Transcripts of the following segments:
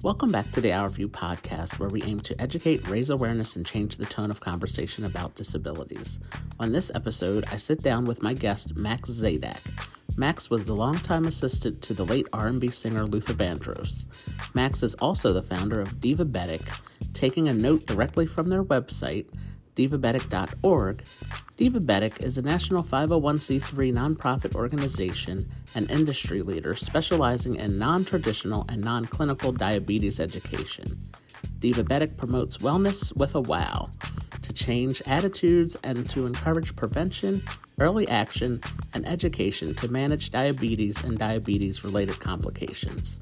Welcome back to the Our View podcast, where we aim to educate, raise awareness, and change the tone of conversation about disabilities. On this episode, I sit down with my guest, Max Szadek. Max was the longtime assistant to the late R&B singer Luther Vandross. Max is also the founder of Diva Divabetic, taking a note directly from their website, divabetic.org. Divabetic is a national 501c3 nonprofit organization and industry leader specializing in non traditional and non clinical diabetes education. Divabetic promotes wellness with a wow to change attitudes and to encourage prevention, early action, and education to manage diabetes and diabetes related complications.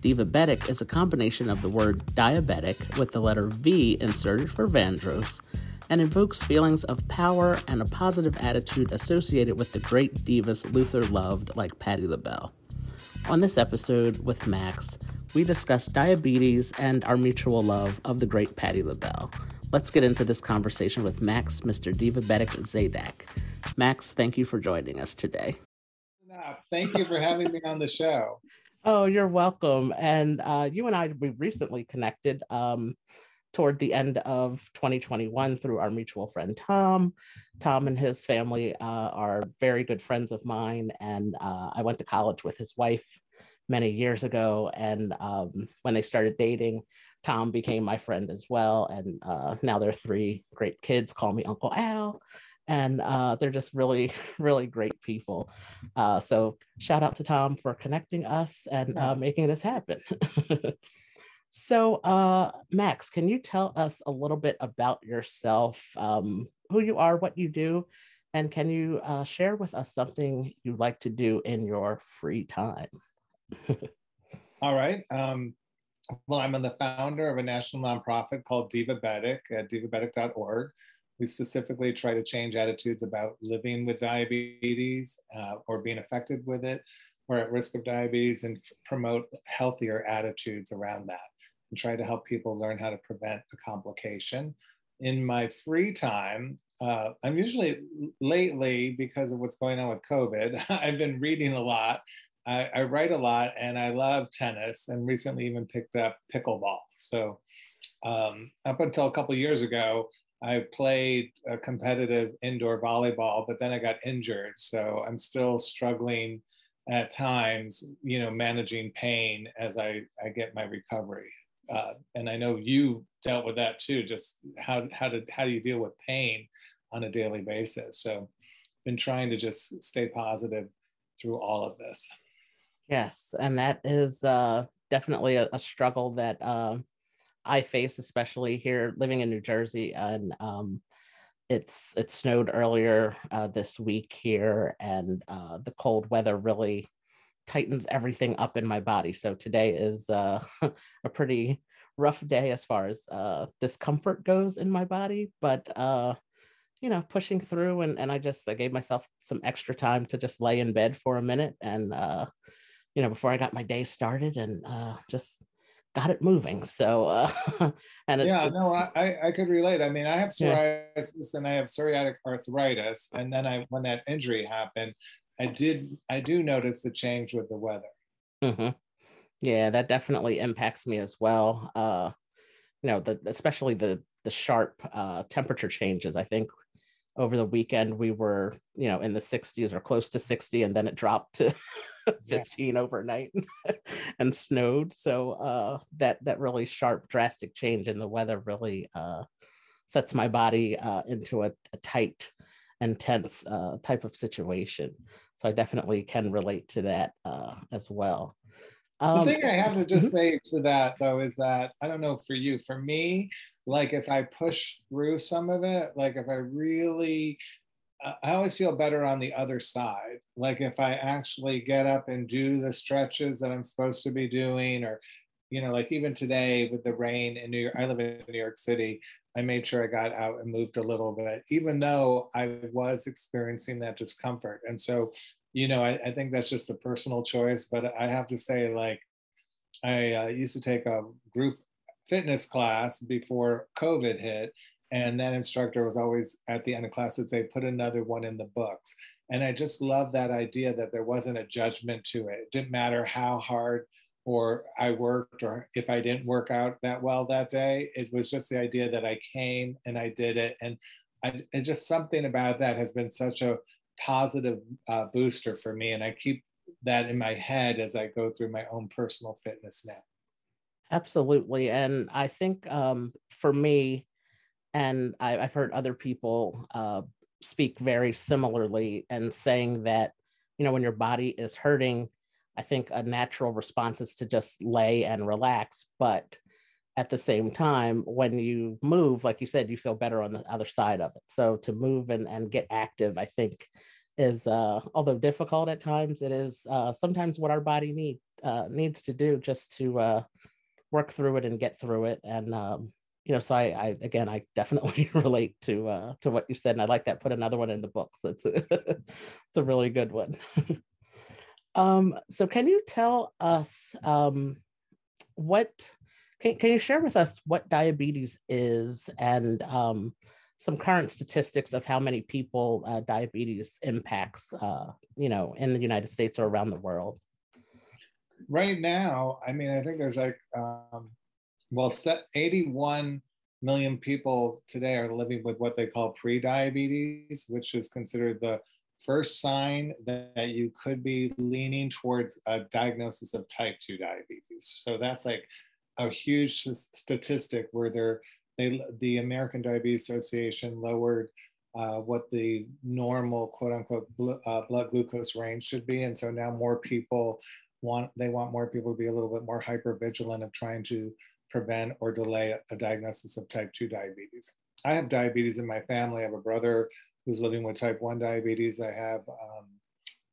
Divabetic is a combination of the word diabetic with the letter V inserted for Vandross and invokes feelings of power and a positive attitude associated with the great divas Luther loved, like Patti LaBelle. On this episode with Max, we discuss diabetes and our mutual love of the great Patti LaBelle. Let's get into this conversation with Max, Mr. Divabetic Szadek. Max, thank you for joining us today. Thank you for having me on the show. Oh, you're welcome. And uh, you and I, we recently connected. Um, toward the end of 2021 through our mutual friend Tom. Tom and his family uh, are very good friends of mine, and uh, I went to college with his wife many years ago. And um, when they started dating, Tom became my friend as well. And uh, now they're three great kids, call me Uncle Al. And uh, they're just really, really great people. Uh, so, shout out to Tom for connecting us and uh, making this happen. So, uh, Max, can you tell us a little bit about yourself, um, who you are, what you do, and can you uh, share with us something you like to do in your free time? All right. Um, well, I'm the founder of a national nonprofit called Divabetic at divabetic.org. We specifically try to change attitudes about living with diabetes uh, or being affected with it or at risk of diabetes and promote healthier attitudes around that and try to help people learn how to prevent a complication. In my free time, uh, I'm usually lately, because of what's going on with COVID, I've been reading a lot. I, I, write a lot and I love tennis and recently even picked up pickleball. So, um, up until a couple years ago, I played a competitive indoor volleyball, but then I got injured. So, I'm still struggling at times, you know, managing pain as I, I get my recovery uh, and I know you dealt with that too. Just how how did how do you deal with pain on a daily basis? So, been trying to just stay positive through all of this. Yes, and that is uh, definitely a, a, struggle that uh, I face, especially here living in New Jersey, and um, it's it snowed earlier uh, this week here, and uh, the cold weather really tightens everything up in my body. So today is uh, a pretty rough day as far as uh, discomfort goes in my body, but uh, you know, pushing through. And, and I just I gave myself some extra time to just lay in bed for a minute and, uh, you know, before I got my day started and uh, just got it moving. So, uh, and it's, yeah, it's, no, I, I could relate. I mean, I have psoriasis yeah. and I have psoriatic arthritis. And then I, when that injury happened, I did I do notice the change with the weather. Mm-hmm. Yeah, that definitely impacts me as well. Uh, you know, the, especially the the sharp uh, temperature changes. I think over the weekend we were, you know, in the 60s or close to 60, and then it dropped to 15 yeah. overnight and snowed. So uh, that that really sharp, drastic change in the weather really uh, sets my body uh, into a, a tight and tense uh, type of situation. So I definitely can relate to that uh, as well. Um, the thing I have to just mm-hmm. say to that though is that I don't know for you, for me, like if I push through some of it, like if I really, uh, I always feel better on the other side. Like if I actually get up and do the stretches that I'm supposed to be doing, or, you know, like even today with the rain in New York, I live in New York City. I made sure I got out and moved a little bit, even though I was experiencing that discomfort. And so, you know, I, I think that's just a personal choice. But I have to say, like, I uh, used to take a group fitness class before COVID hit. And that instructor was always at the end of class would say, put another one in the books. And I just love that idea that there wasn't a judgment to it. It didn't matter how hard or I worked, or if I didn't work out that well that day. It was just the idea that I came and I did it. And I, just something about that has been such a positive uh, booster for me. And I keep that in my head as I go through my own personal fitness now. Absolutely. And I think um, for me, and I, have heard other people uh, speak very similarly and saying that, you know, when your body is hurting, I think a natural response is to just lay and relax. But at the same time, when you move, like you said, you feel better on the other side of it. So to move and, and get active, I think is, uh, although difficult at times, it is uh, sometimes what our body need, uh, needs to do just to uh, work through it and get through it. And, um, you know, so I, I, again, I definitely relate to uh, to what you said, and I like that. Put another one in the books. A, it's a really good one. Um, so can you tell us um, what, can, can you share with us what diabetes is and um, some current statistics of how many people uh, diabetes impacts, uh, you know, in the United States or around the world? Right now, I mean, I think there's like, um, well, 81 million people today are living with what they call pre-diabetes, which is considered the first sign that you could be leaning towards a diagnosis of type 2 diabetes. So that's like a huge statistic where they're, they, the American Diabetes Association lowered uh, what the normal quote unquote bl- uh, blood glucose range should be. And so now more people want, they want more people to be a little bit more hyper vigilant of trying to prevent or delay a diagnosis of type 2 diabetes. I have diabetes in my family. I have a brother who's living with type 1 diabetes. I have um,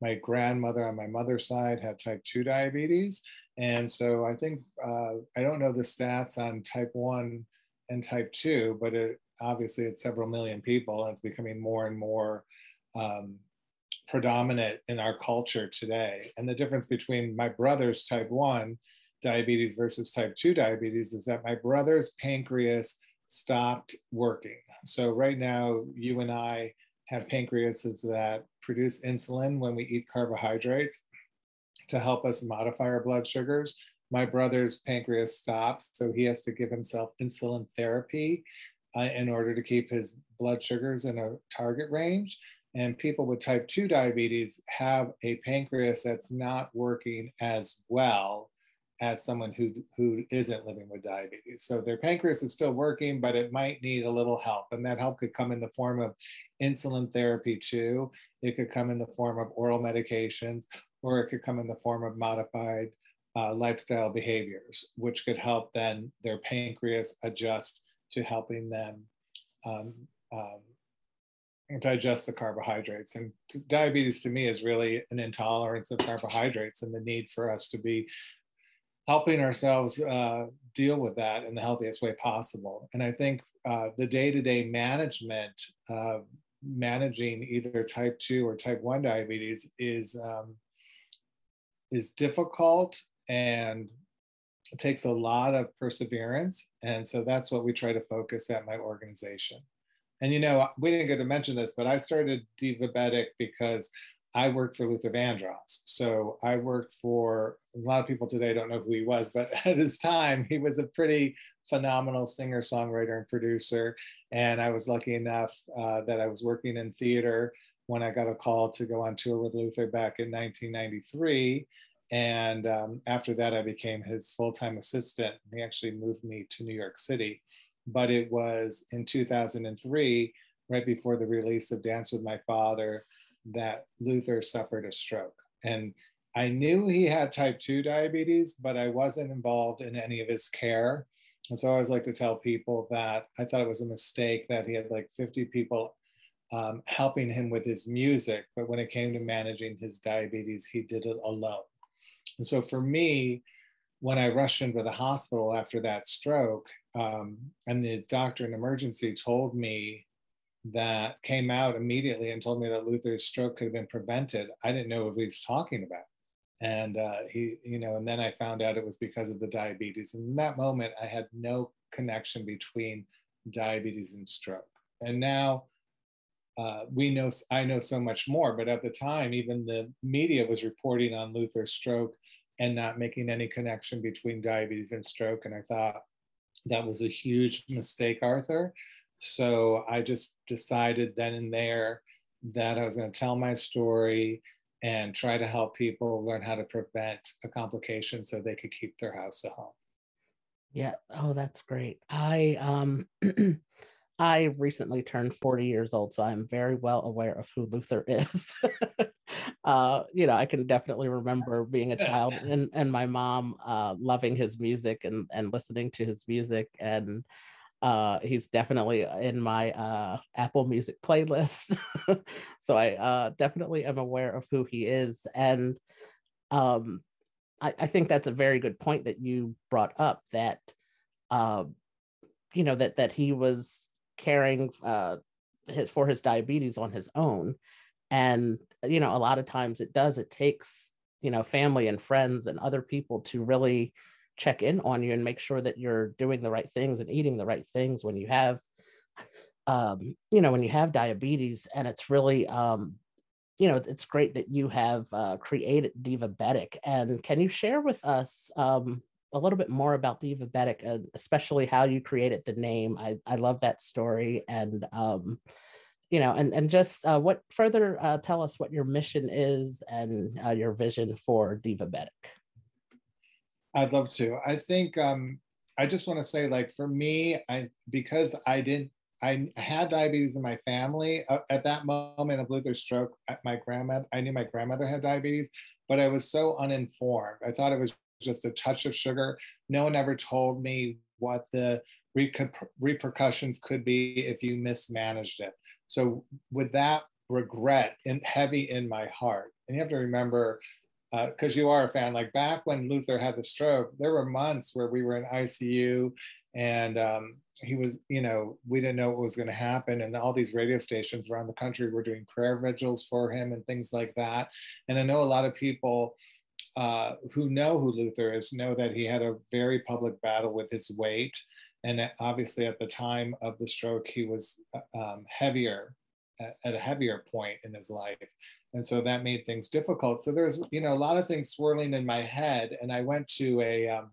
my grandmother on my mother's side had type 2 diabetes. And so I think, uh, I don't know the stats on type 1 and type 2, but it, obviously it's several million people and it's becoming more and more um, predominant in our culture today. And the difference between my brother's type 1 diabetes versus type 2 diabetes is that my brother's pancreas stopped working. So right now, you and I have pancreases that produce insulin when we eat carbohydrates to help us modify our blood sugars. My brother's pancreas stops, so he has to give himself insulin therapy uh, in order to keep his blood sugars in a target range. And people with type 2 diabetes have a pancreas that's not working as well as someone who, who isn't living with diabetes. So their pancreas is still working, but it might need a little help. And that help could come in the form of insulin therapy too. It could come in the form of oral medications, or it could come in the form of modified uh, lifestyle behaviors, which could help then their pancreas adjust to helping them um, um, digest the carbohydrates. And diabetes to me is really an intolerance of carbohydrates and the need for us to be helping ourselves uh, deal with that in the healthiest way possible. And I think uh, the day-to-day management of managing either type 2 or type 1 diabetes is um, is difficult and takes a lot of perseverance and so that's what we try to focus at my organization and you know we didn't get to mention this but i started divabetic because I worked for Luther Vandross. So I worked for a lot of people today don't know who he was, but at his time, he was a pretty phenomenal singer, songwriter, and producer. And I was lucky enough uh, that I was working in theater when I got a call to go on tour with Luther back in 1993. And um, after that, I became his full time assistant. He actually moved me to New York City. But it was in 2003, right before the release of Dance with My Father that Luther suffered a stroke. And I knew he had type 2 diabetes, but I wasn't involved in any of his care. And so I always like to tell people that I thought it was a mistake that he had like 50 people um, helping him with his music. But when it came to managing his diabetes, he did it alone. And so for me, when I rushed into the hospital after that stroke, um, and the doctor in emergency told me that came out immediately and told me that Luther's stroke could have been prevented. I didn't know what he was talking about. And uh, he, you know, and then I found out it was because of the diabetes. And in that moment, I had no connection between diabetes and stroke. And now uh, we know, I know so much more. But at the time, even the media was reporting on Luther's stroke and not making any connection between diabetes and stroke. And I thought that was a huge mistake, Arthur. So I just decided then and there that I was going to tell my story and try to help people learn how to prevent a complication so they could keep their house at home. Yeah. Oh, that's great. I um I recently turned 40 years old, so I'm very well aware of who Luther is. uh, you know, I can definitely remember being a child and, and my mom uh, loving his music and, and listening to his music. And uh, he's definitely in my uh, Apple Music playlist. so I uh, definitely am aware of who he is. And um, I, I, think that's a very good point that you brought up that, uh, you know, that, that he was caring uh, his, for his diabetes on his own. And, you know, a lot of times it does, it takes, you know, family and friends and other people to really check in on you and make sure that you're doing the right things and eating the right things when you have, um, you know, when you have diabetes. And it's really, um, you know, it's great that you have uh, created Divabetic. And can you share with us um, a little bit more about Divabetic, and especially how you created the name. I, I love that story. And, um, you know, and, and just uh, what further uh, tell us what your mission is and uh, your vision for Divabetic. I'd love to. I think um, I just want to say, like, for me, I because I didn't I had diabetes in my family uh, at that moment of Luther's stroke. My grandmother, I knew my grandmother had diabetes, but I was so uninformed. I thought it was just a touch of sugar. No one ever told me what the repercussions could be if you mismanaged it. So with that regret and heavy in my heart, and you have to remember, because uh, you are a fan, like back when Luther had the stroke, there were months where we were in ICU and um, he was, you know, we didn't know what was going to happen. And all these radio stations around the country were doing prayer vigils for him and things like that. And I know a lot of people uh, who know who Luther is know that he had a very public battle with his weight. And obviously, at the time of the stroke, he was uh, um, heavier, at a heavier point in his life. And so that made things difficult. So there's, you know, a lot of things swirling in my head. And I went to a, um,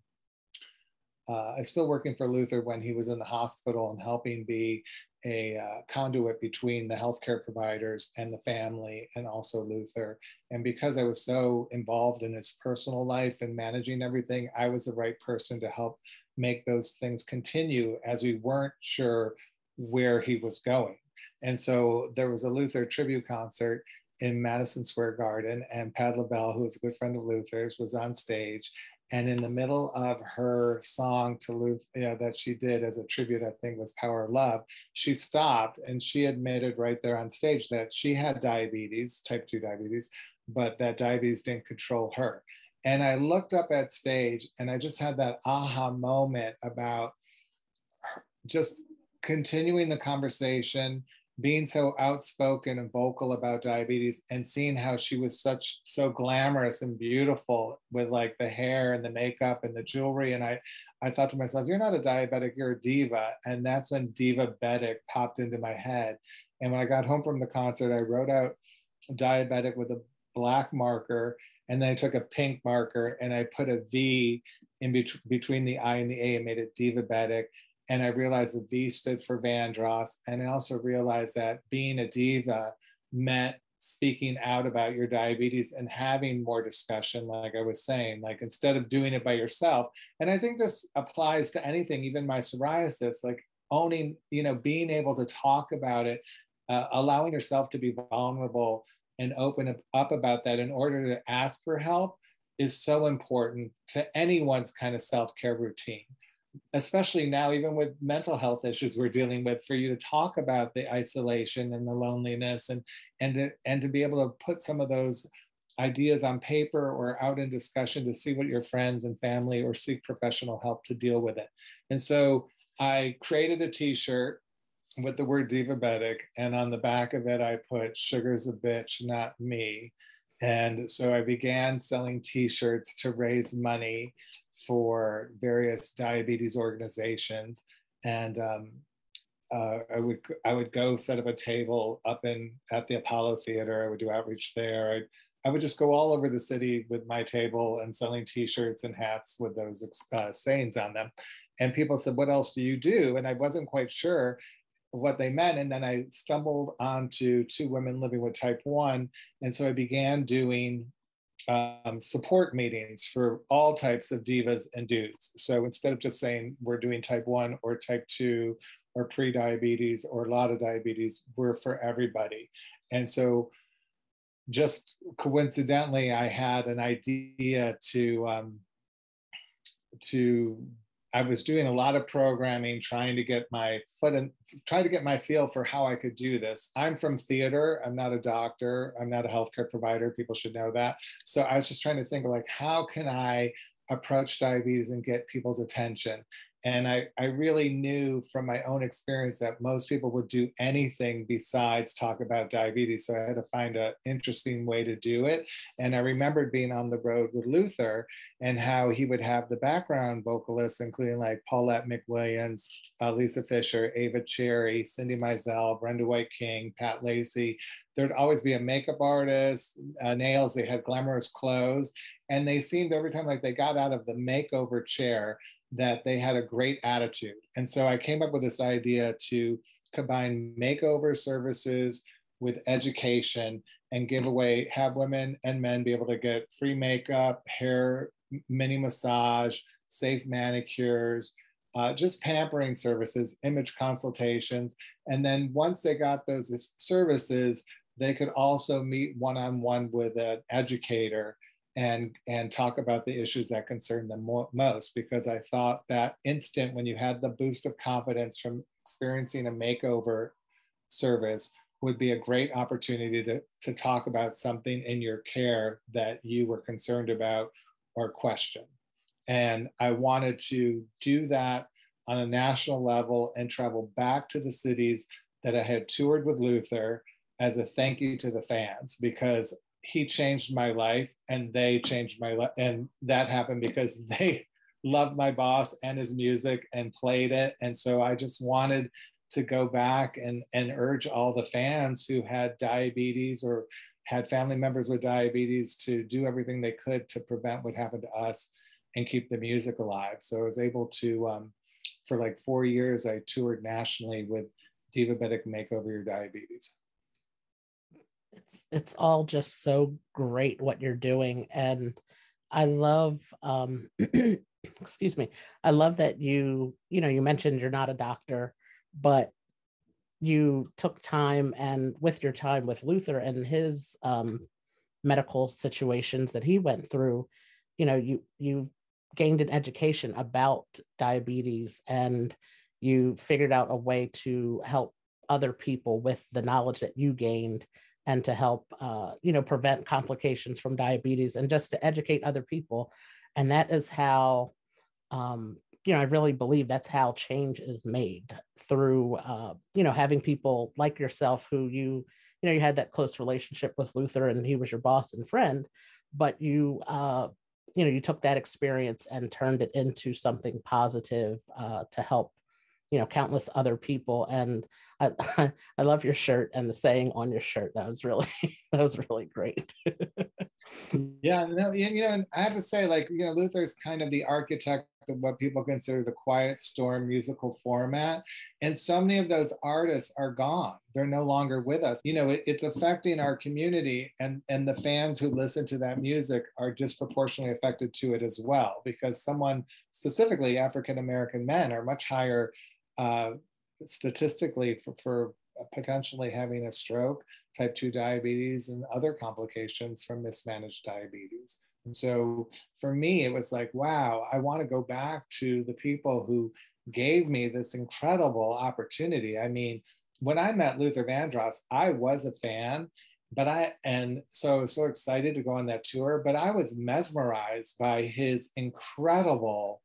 uh, I was still working for Luther when he was in the hospital and helping be a uh, conduit between the healthcare providers and the family and also Luther. And because I was so involved in his personal life and managing everything, I was the right person to help make those things continue as we weren't sure where he was going. And so there was a Luther tribute concert in Madison Square Garden, and Pat LaBelle, who was a good friend of Luther's, was on stage. And in the middle of her song to Luther you know, that she did as a tribute, I think was Power of Love, she stopped and she admitted right there on stage that she had diabetes, type 2 diabetes, but that diabetes didn't control her. And I looked up at stage and I just had that aha moment about just continuing the conversation being so outspoken and vocal about diabetes and seeing how she was such so glamorous and beautiful with like the hair and the makeup and the jewelry. And i i thought to myself you're not a diabetic you're a diva. And that's when diva Divabetic popped into my head. And when i got home from the concert i wrote out diabetic with a black marker and then i took a pink marker and i put a v in bet- between the i and the a and made it Divabetic and I realized the V stood for Vandross. And I also realized that being a diva meant speaking out about your diabetes and having more discussion, like I was saying, like instead of doing it by yourself. And I think this applies to anything, even my psoriasis, like owning, you know, being able to talk about it, uh, allowing yourself to be vulnerable and open up about that in order to ask for help is so important to anyone's kind of self-care routine especially now, even with mental health issues we're dealing with, for you to talk about the isolation and the loneliness and and to, and to be able to put some of those ideas on paper or out in discussion to see what your friends and family or seek professional help to deal with it. And so I created a t-shirt with the word divabetic and on the back of it I put sugar's a bitch, not me. And so I began selling t-shirts to raise money for various diabetes organizations. And um, uh, I would I would go set up a table up in at the Apollo Theater. I would do outreach there. I'd, I would just go all over the city with my table and selling T-shirts and hats with those uh, sayings on them. And people said, "What else do you do?" And I wasn't quite sure what they meant. And then I stumbled onto two women living with type one, and so I began doing um, support meetings for all types of divas and dudes. So instead of just saying we're doing type one or type two or pre-diabetes or a lot of diabetes, we're for everybody. And so just coincidentally, I had an idea to um, to I was doing a lot of programming, trying to get my foot in, trying to get my feel for how I could do this. I'm from theater. I'm not a doctor. I'm not a healthcare provider. People should know that. So I was just trying to think of like, how can I approach diabetes and get people's attention? And I, I really knew from my own experience that most people would do anything besides talk about diabetes. So I had to find an interesting way to do it. And I remembered being on the road with Luther and how he would have the background vocalists, including like Paulette McWilliams, uh, Lisa Fischer, Ava Cherry, Cindy Mizelle, Brenda White King, Pat Lacey. There'd always be a makeup artist, uh, nails, they had glamorous clothes. And they seemed every time like they got out of the makeover chair, that they had a great attitude. And so I came up with this idea to combine makeover services with education and give away, have women and men be able to get free makeup, hair, mini massage, safe manicures, uh, just pampering services, image consultations. And then once they got those services, they could also meet one on one with an educator and and talk about the issues that concern them mo- most because i thought that instant when you had the boost of confidence from experiencing a makeover service would be a great opportunity to, to talk about something in your care that you were concerned about or question and i wanted to do that on a national level and travel back to the cities that i had toured with luther as a thank you to the fans because he changed my life and they changed my life and that happened because they loved my boss and his music and played it. And so i just wanted to go back and and urge all the fans who had diabetes or had family members with diabetes to do everything they could to prevent what happened to us and keep the music alive. So i was able to um, for like four years i toured nationally with divabetic makeover your diabetes it's it's all just so great what you're doing. And i love um excuse me i love that you you know you mentioned you're not a doctor but you took time and with your time with luther and his um medical situations that he went through you know you you gained an education about diabetes and you figured out a way to help other people with the knowledge that you gained and to help uh, you know prevent complications from diabetes and just to educate other people. And that is how um, you know i really believe that's how change is made through uh, you know having people like yourself who you you know you had that close relationship with luther and he was your boss and friend but you uh, you know you took that experience and turned it into something positive uh, to help you know countless other people. And I, I love your shirt and the saying on your shirt. That was really that was really great. Yeah no, you know i have to say like you know luther is kind of the architect of what people consider the quiet storm musical format and so many of those artists are gone. They're no longer with us. You know it, it's affecting our community and and the fans who listen to that music are disproportionately affected to it as well because someone specifically african american men are much higher uh, statistically for, for, potentially having a stroke, type 2 diabetes, and other complications from mismanaged diabetes. And so for me, it was like, wow, I want to go back to the people who gave me this incredible opportunity. I mean, when I met Luther Vandross, I was a fan, but I, and so so excited to go on that tour, but I was mesmerized by his incredible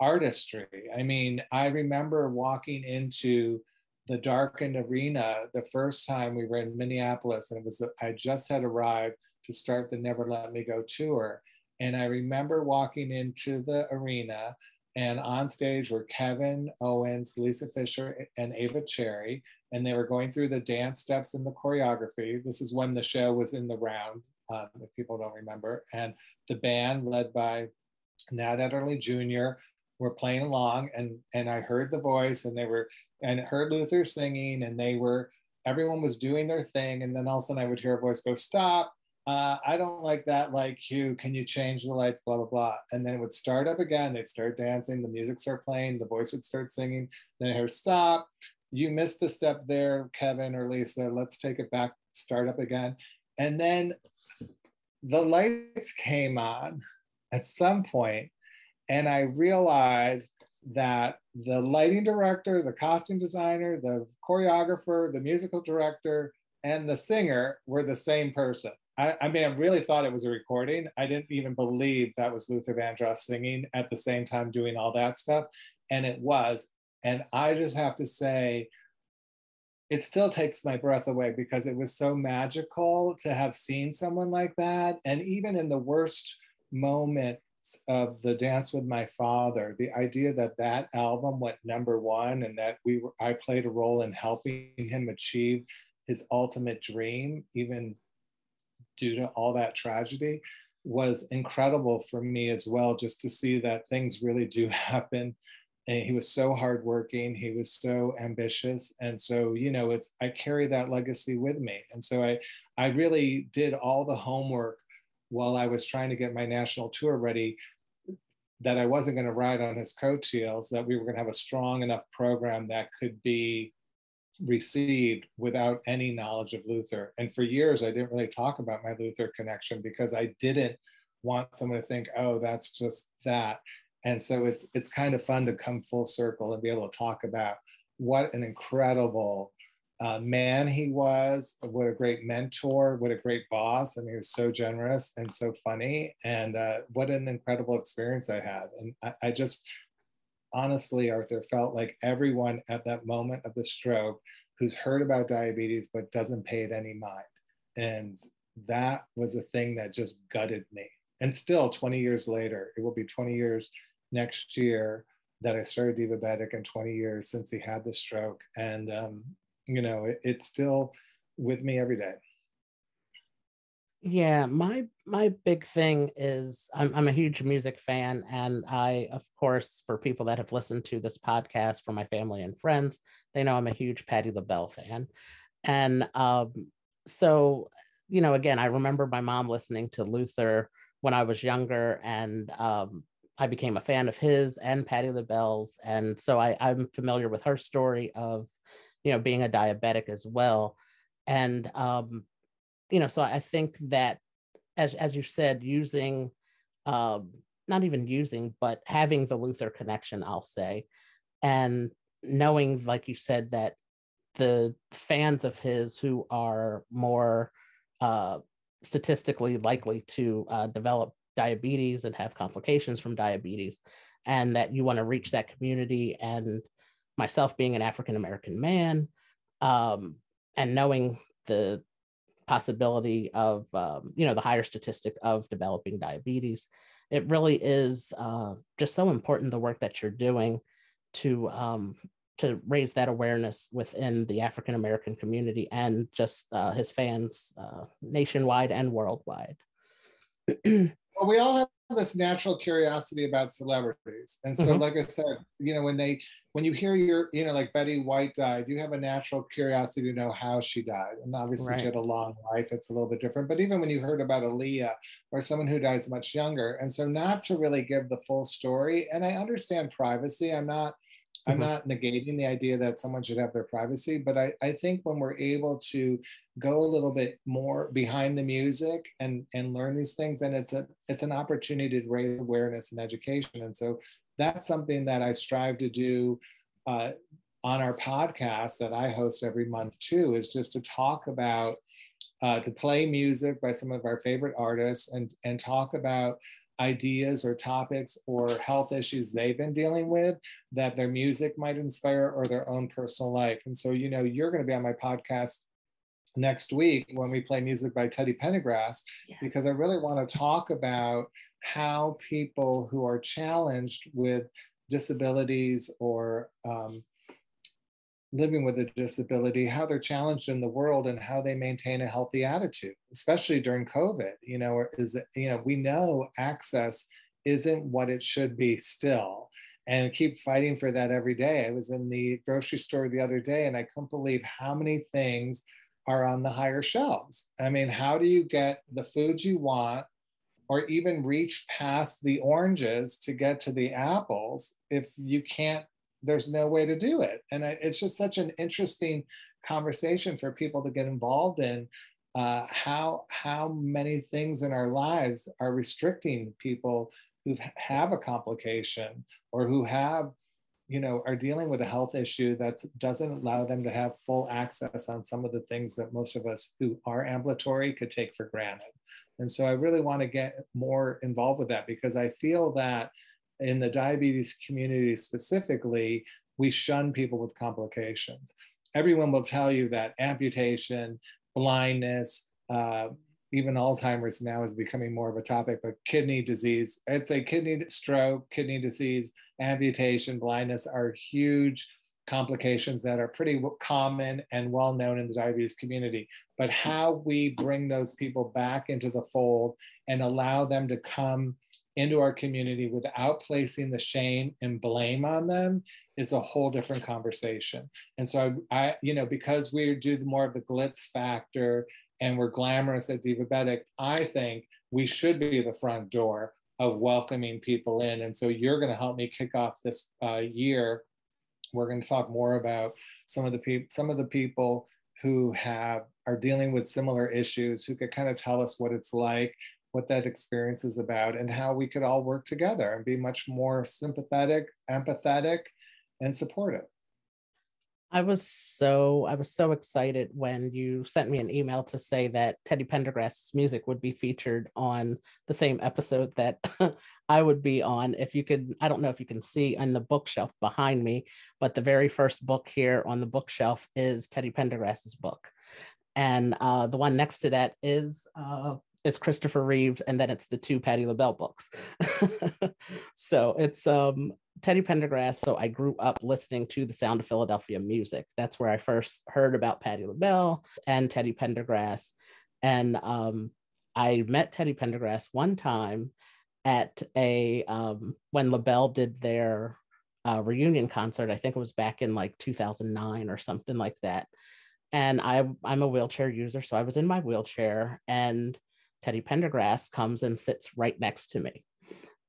artistry. I mean, I remember walking into the darkened arena the first time we were in Minneapolis, and it was I just had arrived to start the Never Let Me Go tour. And I remember walking into the arena, and on stage were Kevin Owens, Lisa Fischer, and Ava Cherry, and they were going through the dance steps and the choreography. This is when the show was in the round um, if people don't remember. And the band led by Nat Adderley Jr. were playing along and, and I heard the voice and they were, and heard Luther singing and they were, everyone was doing their thing. And then all of a sudden I would hear a voice go, stop, uh, I don't like that like you. Can you change the lights? Blah, blah, blah. And then it would start up again. They'd start dancing. The music start playing. The voice would start singing. Then I heard stop. You missed a step there, Kevin or Lisa. Let's take it back, start up again. And then the lights came on at some point, and I realized that the lighting director, the costume designer, the choreographer, the musical director, and the singer were the same person. I, I, mean, I really thought it was a recording. I didn't even believe that was Luther Vandross singing at the same time doing all that stuff. And it was. And I just have to say, it still takes my breath away because it was so magical to have seen someone like that. And even in the worst moments of the dance with my father, the idea that that album went number one and that we were, I played a role in helping him achieve his ultimate dream, even due to all that tragedy was incredible for me as well just to see that things really do happen. And he was so hardworking he was so ambitious. And so you know it's i carry that legacy with me. And so i i really did all the homework while i was trying to get my national tour ready that i wasn't going to ride on his coattails that we were going to have a strong enough program that could be received without any knowledge of Luther. And for years, I didn't really talk about my Luther connection because I didn't want someone to think, oh, that's just that. And so it's it's kind of fun to come full circle and be able to talk about what an incredible uh, man he was, what a great mentor, what a great boss, and he was so generous and so funny, and uh, what an incredible experience I had. And I, I just honestly, Arthur, felt like everyone at that moment of the stroke who's heard about diabetes but doesn't pay it any mind. And that was a thing that just gutted me. And still, 20 years later, it will be 20 years next year that I started Divabetic and 20 years since he had the stroke. And, um, you know, it, it's still with me every day. Yeah, my my big thing is I'm I'm a huge music fan, and I, of course, for people that have listened to this podcast, for my family and friends, they know I'm a huge Patti LaBelle fan, and um, so you know, again, I remember my mom listening to Luther when I was younger, and um, I became a fan of his and Patti LaBelle's, and so I, I'm familiar with her story of, you know, being a diabetic as well, and um, you know, so I think that as as you said, using um, not even using, but having the Luther connection, I'll say, and knowing, like you said, that the fans of his who are more uh, statistically likely to uh, develop diabetes and have complications from diabetes, and that you want to reach that community. And myself being an African American man, um, and knowing the possibility of um, you know the higher statistic of developing diabetes it really is uh, just so important the work that you're doing to um, to raise that awareness within the African American community and just uh, his fans uh, nationwide and worldwide. well, we all have this natural curiosity about celebrities, and so, mm-hmm. like I said, you know, when they when you hear your, you know, like Betty White died, you have a natural curiosity to know how she died. And obviously, right. she had a long life. It's a little bit different. But even when you heard about Aaliyah or someone who dies much younger, and so not to really give the full story. And I understand privacy. I'm not. I'm mm-hmm. not negating the idea that someone should have their privacy, but I, I think when we're able to go a little bit more behind the music and and learn these things, then it's a it's an opportunity to raise awareness and education. And so that's something that I strive to do uh, on our podcast that I host every month too, is just to talk about, uh, to play music by some of our favorite artists and, and talk about ideas or topics or health issues they've been dealing with that their music might inspire or their own personal life. And so, you know, you're going to be on my podcast next week when we play music by Teddy Pendergrass, yes. because I really want to talk about how people who are challenged with disabilities or um, living with a disability, how they're challenged in the world and how they maintain a healthy attitude, especially during COVID. You know, is you know, we know access isn't what it should be still. And keep fighting for that every day. I was in the grocery store the other day and I couldn't believe how many things are on the higher shelves. I mean, how do you get the food you want or even reach past the oranges to get to the apples if you can't there's no way to do it. And it's just such an interesting conversation for people to get involved in uh, how how many things in our lives are restricting people who have a complication or who have you know are dealing with a health issue that doesn't allow them to have full access on some of the things that most of us who are ambulatory could take for granted. And so i really want to get more involved with that because i feel that in the diabetes community specifically, we shun people with complications. Everyone will tell you that amputation, blindness, uh, even Alzheimer's now is becoming more of a topic, but kidney disease, I'd say kidney stroke, kidney disease, amputation, blindness are huge complications that are pretty common and well known in the diabetes community. But how we bring those people back into the fold and allow them to come into our community without placing the shame and blame on them is a whole different conversation. And so I, I you know, because we do more of the glitz factor and we're glamorous at Divabetic, I think we should be the front door of welcoming people in. And so you're going to help me kick off this uh, year. We're going to talk more about some of the people, some of the people who have are dealing with similar issues, who could kind of tell us what it's like what that experience is about and how we could all work together and be much more sympathetic, empathetic, and supportive. I was so I was so excited when you sent me an email to say that Teddy Pendergrass's music would be featured on the same episode that I would be on. If you could, I don't know if you can see on the bookshelf behind me, but the very first book here on the bookshelf is Teddy Pendergrass's book, and uh, the one next to that is uh, it's Christopher Reeves, and then it's the two Patti LaBelle books. so it's um, Teddy Pendergrass. So I grew up listening to the Sound of Philadelphia music. That's where I first heard about Patti LaBelle and Teddy Pendergrass. And um, I met Teddy Pendergrass one time at a um, when LaBelle did their uh, reunion concert. I think it was back in like 2009 or something like that. And I I'm a wheelchair user, so I was in my wheelchair and Teddy Pendergrass comes and sits right next to me.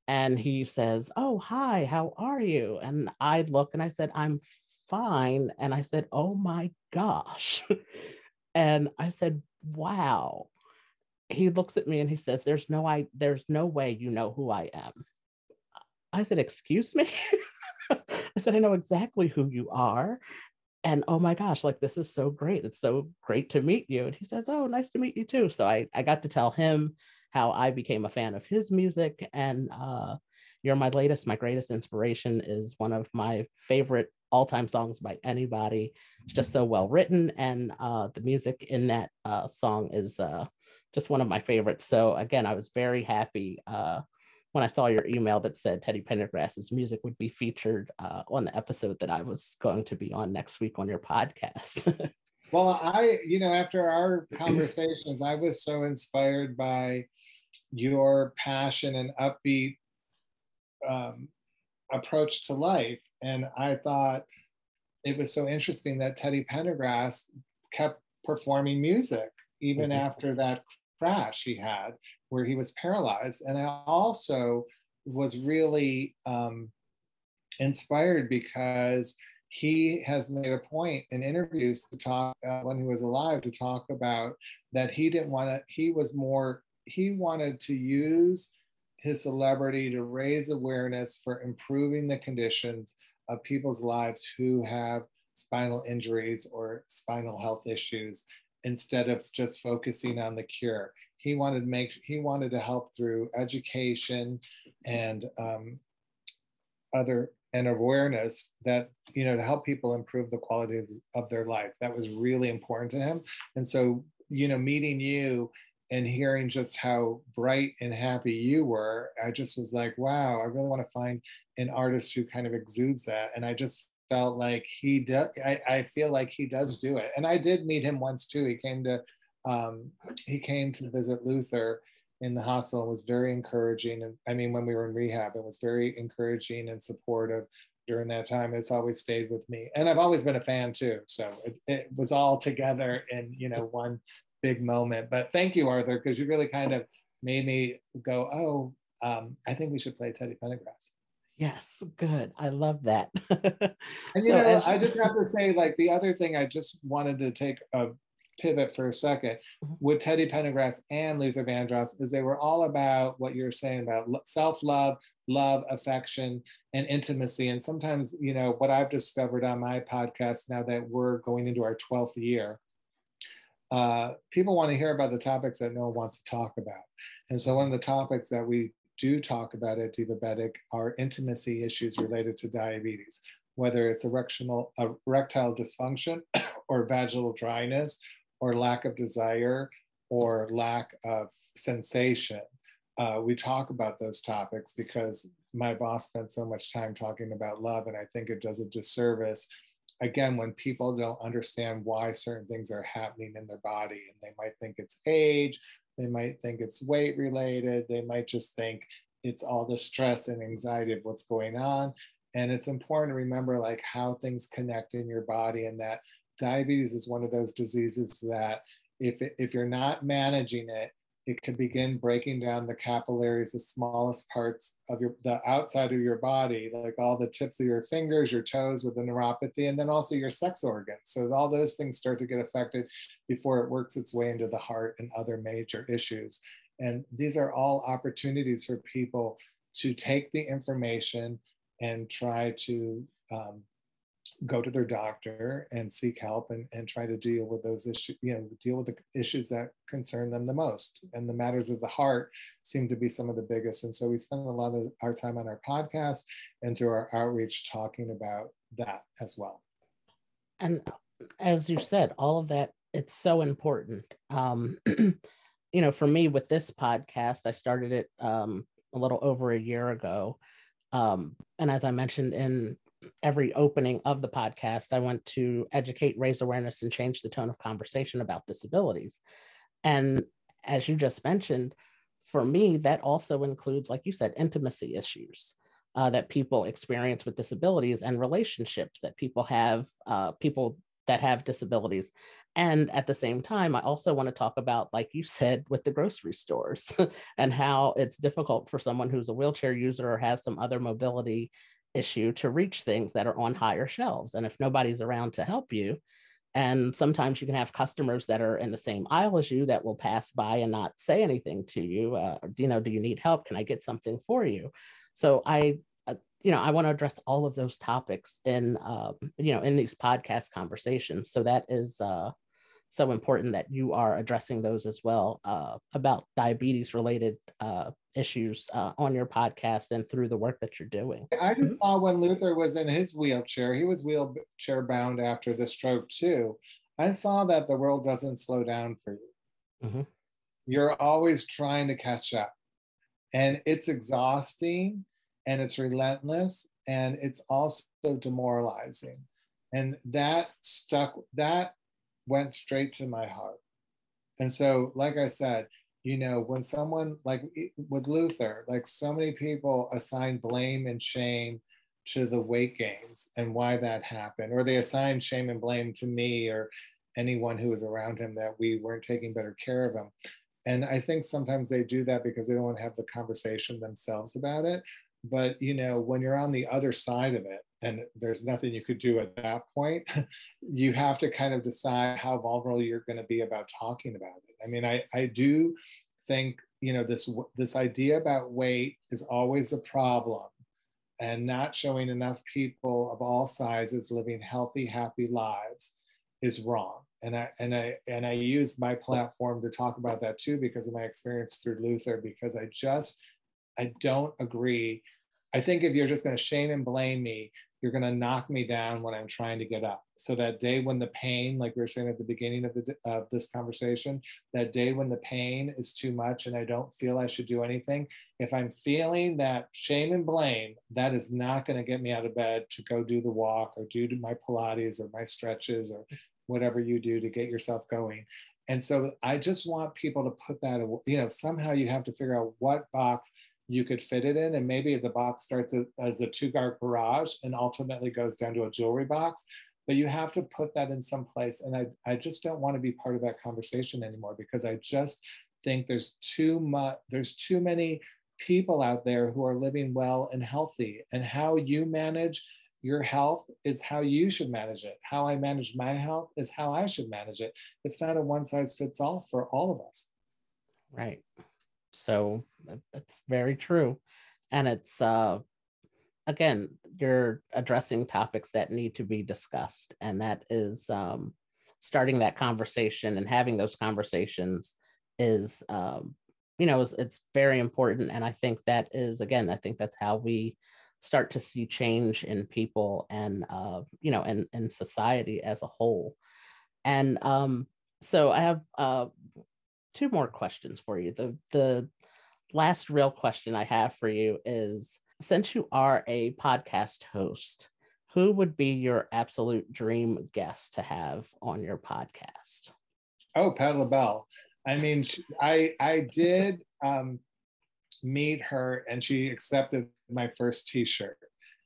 And he says, Oh, hi, how are you? And I look and I said, I'm fine. And I said, Oh my gosh. and I said, Wow. He looks at me and he says, There's no I there's no way you know who I am. I said, Excuse me. I said, I know exactly who you are and oh my gosh like this is so great it's so great to meet you and he says oh nice to meet you too. So i, I got to tell him how i became a fan of his music and uh, you're my latest my greatest inspiration is one of my favorite all-time songs by anybody. It's just so well written and uh, the music in that uh, song is uh, just one of my favorites. So again i was very happy uh, when I saw your email that said Teddy Pendergrass's music would be featured uh, on the episode that I was going to be on next week on your podcast. well, I, you know, after our conversations, I was so inspired by your passion and upbeat um, approach to life. And I thought it was so interesting that Teddy Pendergrass kept performing music even mm-hmm. after that crash he had where he was paralyzed. And I also was really um, inspired because he has made a point in interviews to talk uh, when he was alive to talk about that he didn't want to, he was more, he wanted to use his celebrity to raise awareness for improving the conditions of people's lives who have spinal injuries or spinal health issues instead of just focusing on the cure. He wanted to make he wanted to help through education and um, other and awareness that you know to help people improve the quality of, of their life. That was really important to him. And so you know meeting you and hearing just how bright and happy you were i just was like wow i really want to find an artist who kind of exudes that. And i just felt like he does I, I feel like he does do it. And i did meet him once too. He came to um, he came to visit luther in the hospital was very encouraging. And i mean when we were in rehab it was very encouraging and supportive during that time. It's always stayed with me. And i've always been a fan too. So it, it was all together in you know one big moment. But thank you arthur because you really kind of made me go oh um, i think we should play teddy pendergrass Yes, good. I love that. and you so know, I just have to say, like the other thing, I just wanted to take a pivot for a 2nd mm-hmm. with Teddy Pendergrass and Luther Vandross is they were all about what you're saying about self-love, love, affection, and intimacy. And sometimes, you know, what I've discovered on my podcast now that we're going into our 12th year, uh, people want to hear about the topics that no one wants to talk about. And so one of the topics that we do talk about at Divabetic are intimacy issues related to diabetes, whether it's erectional, erectile dysfunction or vaginal dryness or lack of desire or lack of sensation. Uh, we talk about those topics because my boss spent so much time talking about love, and I think it does a disservice. Again, when people don't understand why certain things are happening in their body, and they might think it's age, they might think it's weight related. They might just think it's all the stress and anxiety of what's going on. And it's important to remember like how things connect in your body and that diabetes is one of those diseases that if, if you're not managing it, it can begin breaking down the capillaries, the smallest parts of your the outside of your body, like all the tips of your fingers, your toes with the neuropathy, and then also your sex organs. So all those things start to get affected before it works its way into the heart and other major issues. And these are all opportunities for people to take the information and try to um, go to their doctor and seek help and, and try to deal with those issues, you know, deal with the issues that concern them the most. And the matters of the heart seem to be some of the biggest. And so we spend a lot of our time on our podcast and through our outreach talking about that as well. And as you said, all of that, it's so important. Um, you know, for me with this podcast, I started it um, a little over a year ago. Um, and as I mentioned in every opening of the podcast, I want to educate, raise awareness, and change the tone of conversation about disabilities. And as you just mentioned, for me, that also includes, like you said, intimacy issues uh, that people experience with disabilities and relationships that people have, uh, people that have disabilities. And at the same time, I also want to talk about, like you said, with the grocery stores and how it's difficult for someone who's a wheelchair user or has some other mobility issue to reach things that are on higher shelves. And if nobody's around to help you, and sometimes you can have customers that are in the same aisle as you that will pass by and not say anything to you. Uh, you know, do you need help? Can I get something for you? So I, uh, you know, I want to address all of those topics in, um, you know, in these podcast conversations. So that is uh, so important that you are addressing those as well uh, about diabetes related uh, issues uh, on your podcast and through the work that you're doing. I just mm-hmm. saw when Luther was in his wheelchair, he was wheelchair bound after the stroke too. I saw that the world doesn't slow down for you. Mm-hmm. You're always trying to catch up, and it's exhausting and it's relentless and it's also demoralizing. And that stuck, that went straight to my heart. And so, like I said, you know, when someone like with Luther, like so many people assign blame and shame to the weight gains and why that happened, or they assign shame and blame to me or anyone who was around him that we weren't taking better care of him. And I think sometimes they do that because they don't want to have the conversation themselves about it. But you know, when you're on the other side of it, and there's nothing you could do at that point, you have to kind of decide how vulnerable you're going to be about talking about it. I mean, I I do think you know this this idea about weight is always a problem, and not showing enough people of all sizes living healthy, happy lives is wrong. And I and I and I use my platform to talk about that too because of my experience through Luther. Because I just I don't agree. I think if you're just going to shame and blame me, you're going to knock me down when I'm trying to get up. So that day when the pain, like we were saying at the beginning of, the, of this conversation, that day when the pain is too much and I don't feel I should do anything, if I'm feeling that shame and blame, that is not going to get me out of bed to go do the walk or do my Pilates or my stretches or whatever you do to get yourself going. And so I just want people to put that, you know, somehow you have to figure out what box you could fit it in. And maybe the box starts as a two guard garage and ultimately goes down to a jewelry box. But you have to put that in some place. And I, I just don't want to be part of that conversation anymore because I just think there's too much, there's too many people out there who are living well and healthy. And how you manage your health is how you should manage it. How I manage my health is how I should manage it. It's not a one size fits all for all of us. Right. So that's very true. And it's, uh, again, you're addressing topics that need to be discussed. And that is um, starting that conversation and having those conversations is, um, you know, it's, it's very important. And I think that is, again, I think that's how we start to see change in people and, uh, you know, in, and society as a whole. And um, so I have uh, two more questions for you. The the last real question I have for you is since you are a podcast host, who would be your absolute dream guest to have on your podcast? Oh, Pat LaBelle. I mean, I I did um, meet her, and she accepted my first T-shirt,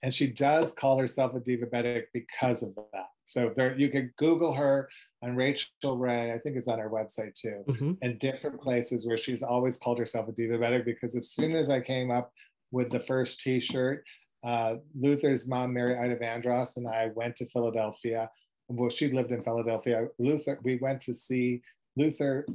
and she does call herself a diabetic because of that. So there, you can Google her on Rachael Ray. I think it's on our website too, mm-hmm. and different places where she's always called herself a diva diabetic because as soon as I came up with the first T-shirt, uh, Luther's mom, Mary Ida Vandross, and I went to Philadelphia. Well, she lived in Philadelphia. Luther, we went to see Luther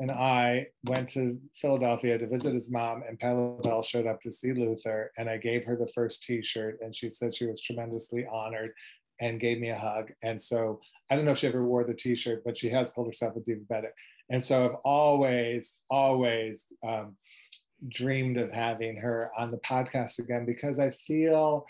and I went to Philadelphia to visit his mom, and Pat LaBelle showed up to see Luther, and I gave her the first T-shirt, and she said she was tremendously honored and gave me a hug. And so I don't know if she ever wore the T-shirt, but she has called herself a diabetic. And so I've always, always um, dreamed of having her on the podcast again because I feel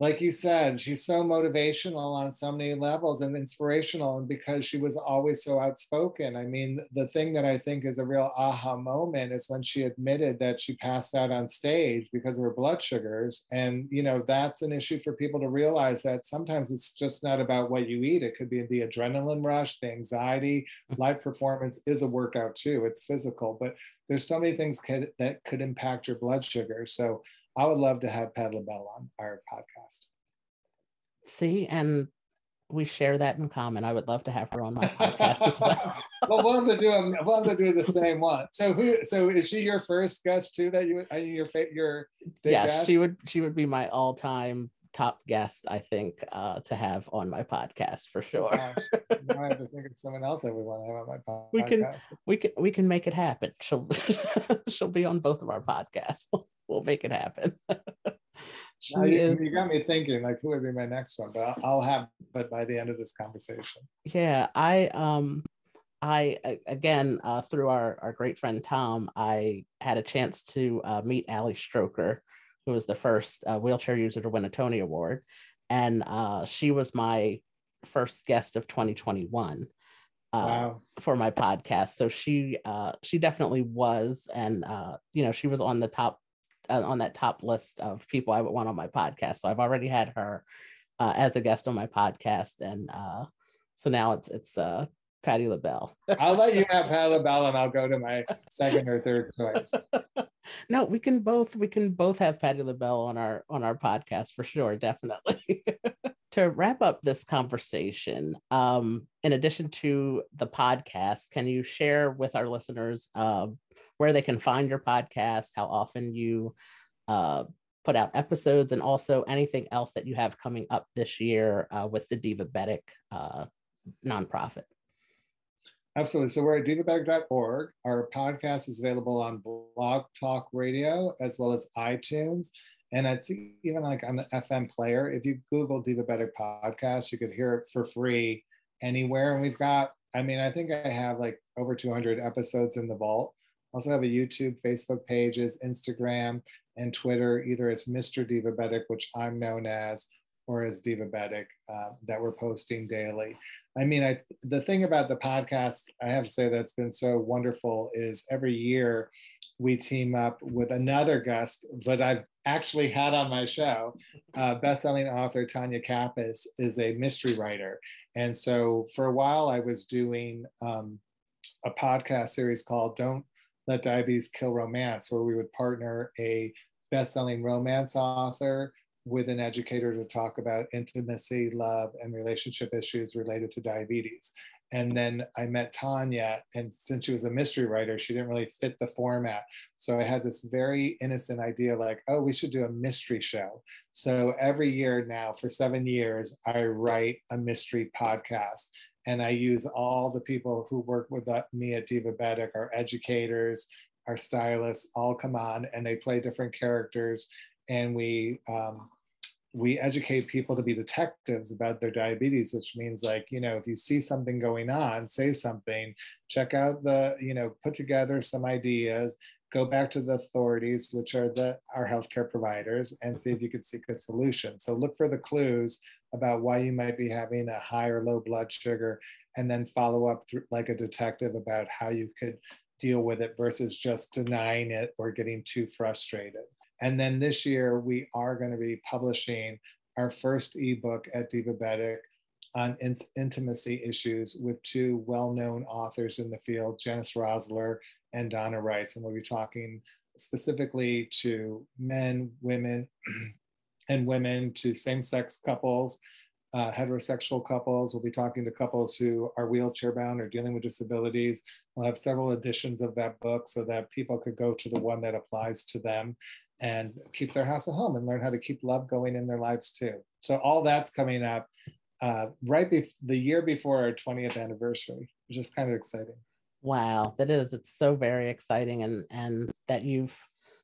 like you said, she's so motivational on so many levels and inspirational. And because she was always so outspoken, I mean, the thing that I think is a real aha moment is when she admitted that she passed out on stage because of her blood sugars. And, you know, that's an issue for people to realize that sometimes it's just not about what you eat. It could be the adrenaline rush, the anxiety. Live performance is a workout too, it's physical, but there's so many things could, that could impact your blood sugar. So I would love to have Pat LaBelle on our podcast. See, and we share that in common. I would love to have her on my podcast as well. well, we'll have to do we'll have to do the same one. So who? So is she your first guest too? That you uh, your your yes, guest? she would she would be my all time top guest, I think, uh, to have on my podcast for sure. I have to think of someone else that we want to have on my podcast. We can, we can, we can make it happen. She'll, she'll be on both of our podcasts. we'll make it happen. you, is, you, got me thinking, like, who would be my next one? But I'll, I'll have it by the end of this conversation. Yeah, I um. I again uh, through our, our great friend Tom, I had a chance to uh, meet Ali Stroker, who was the first uh, wheelchair user to win a Tony Award. And uh, she was my first guest of 2021 uh, wow. for my podcast. So she uh, she definitely was, and uh, you know, she was on the top uh, on that top list of people I would want on my podcast. So I've already had her as a guest on my podcast, and so now it's it's Patti LaBelle. I'll let you have Patti LaBelle, and I'll go to my second or third choice. no, we can both we can both have Patti LaBelle on our on our podcast for sure, definitely. to wrap up this conversation, um, in addition to the podcast, can you share with our listeners uh, where they can find your podcast, how often you uh, put out episodes, and also anything else that you have coming up this year uh, with the Divabetic uh, nonprofit? Absolutely. So we're at divabetic.org. Our podcast is available on Blog Talk Radio as well as iTunes. And it's even like on the FM player. If you Google Divabetic Podcast, you could hear it for free anywhere. And we've got, I mean, I think I have like over 200 episodes in the vault. Also have a YouTube, Facebook pages, Instagram, and Twitter, either as Mr. Divabetic, which I'm known as, or as Divabetic uh, that we're posting daily. I mean, I, the thing about the podcast, I have to say that's been so wonderful is every year we team up with another guest that I've actually had on my show. Uh, bestselling author Tonya Kappes is a mystery writer. And so for a while, I was doing um, a podcast series called Don't Let Diabetes Kill Romance, where we would partner a best-selling romance author with an educator to talk about intimacy, love, and relationship issues related to diabetes. And then I met Tonya, and since she was a mystery writer, she didn't really fit the format. So I had this very innocent idea like, oh, we should do a mystery show. So every year now, for seven years, I write a mystery podcast. And I use all the people who work with me at Divabetic, our educators, our stylists, all come on and they play different characters. And we um, we educate people to be detectives about their diabetes which means like you know if you see something going on say something check out the you know put together some ideas go back to the authorities which are the our healthcare providers and see if you could seek a solution. So look for the clues about why you might be having a high or low blood sugar and then follow up through, like a detective about how you could deal with it versus just denying it or getting too frustrated and then this year, we are going to be publishing our first ebook at Divabetic on in- intimacy issues with two well known authors in the field, Janis Roszler and Donna Rice. And we'll be talking specifically to men, women, and women, to same sex couples. Uh, heterosexual couples. We'll be talking to couples who are wheelchair bound or dealing with disabilities. We'll have several editions of that book so that people could go to the one that applies to them and keep their house at home and learn how to keep love going in their lives too. So all that's coming up uh, right before the year before our 20th anniversary, which is kind of exciting. Wow, that is. It's so very exciting, and and that you've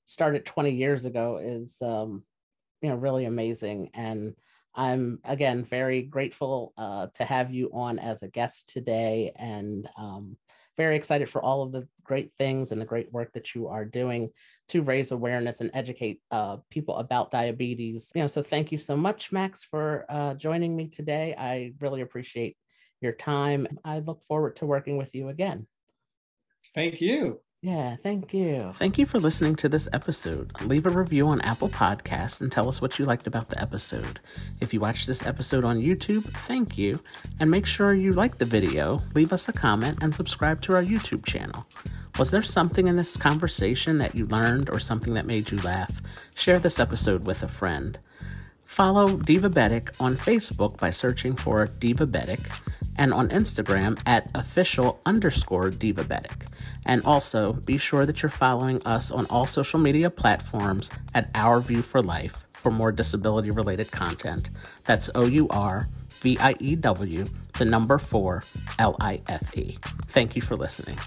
started 20 years ago is um, you know really amazing. And I'm again very grateful uh, to have you on as a guest today, and um, very excited for all of the great things and the great work that you are doing to raise awareness and educate uh, people about diabetes. You know, so thank you so much, Max, for uh, joining me today. I really appreciate your time. I look forward to working with you again. Thank you. Yeah, thank you. Thank you for listening to this episode. Leave a review on Apple Podcasts and tell us what you liked about the episode. If you watched this episode on YouTube, thank you. And make sure you like the video, leave us a comment, and subscribe to our YouTube channel. Was there something in this conversation that you learned or something that made you laugh? Share this episode with a friend. Follow Divabetic on Facebook by searching for Divabetic and on Instagram at official underscore Divabetic. And also be sure that you're following us on all social media platforms at Our View for Life for more disability related content. That's O U R V I E W, the number four L I F E. Thank you for listening.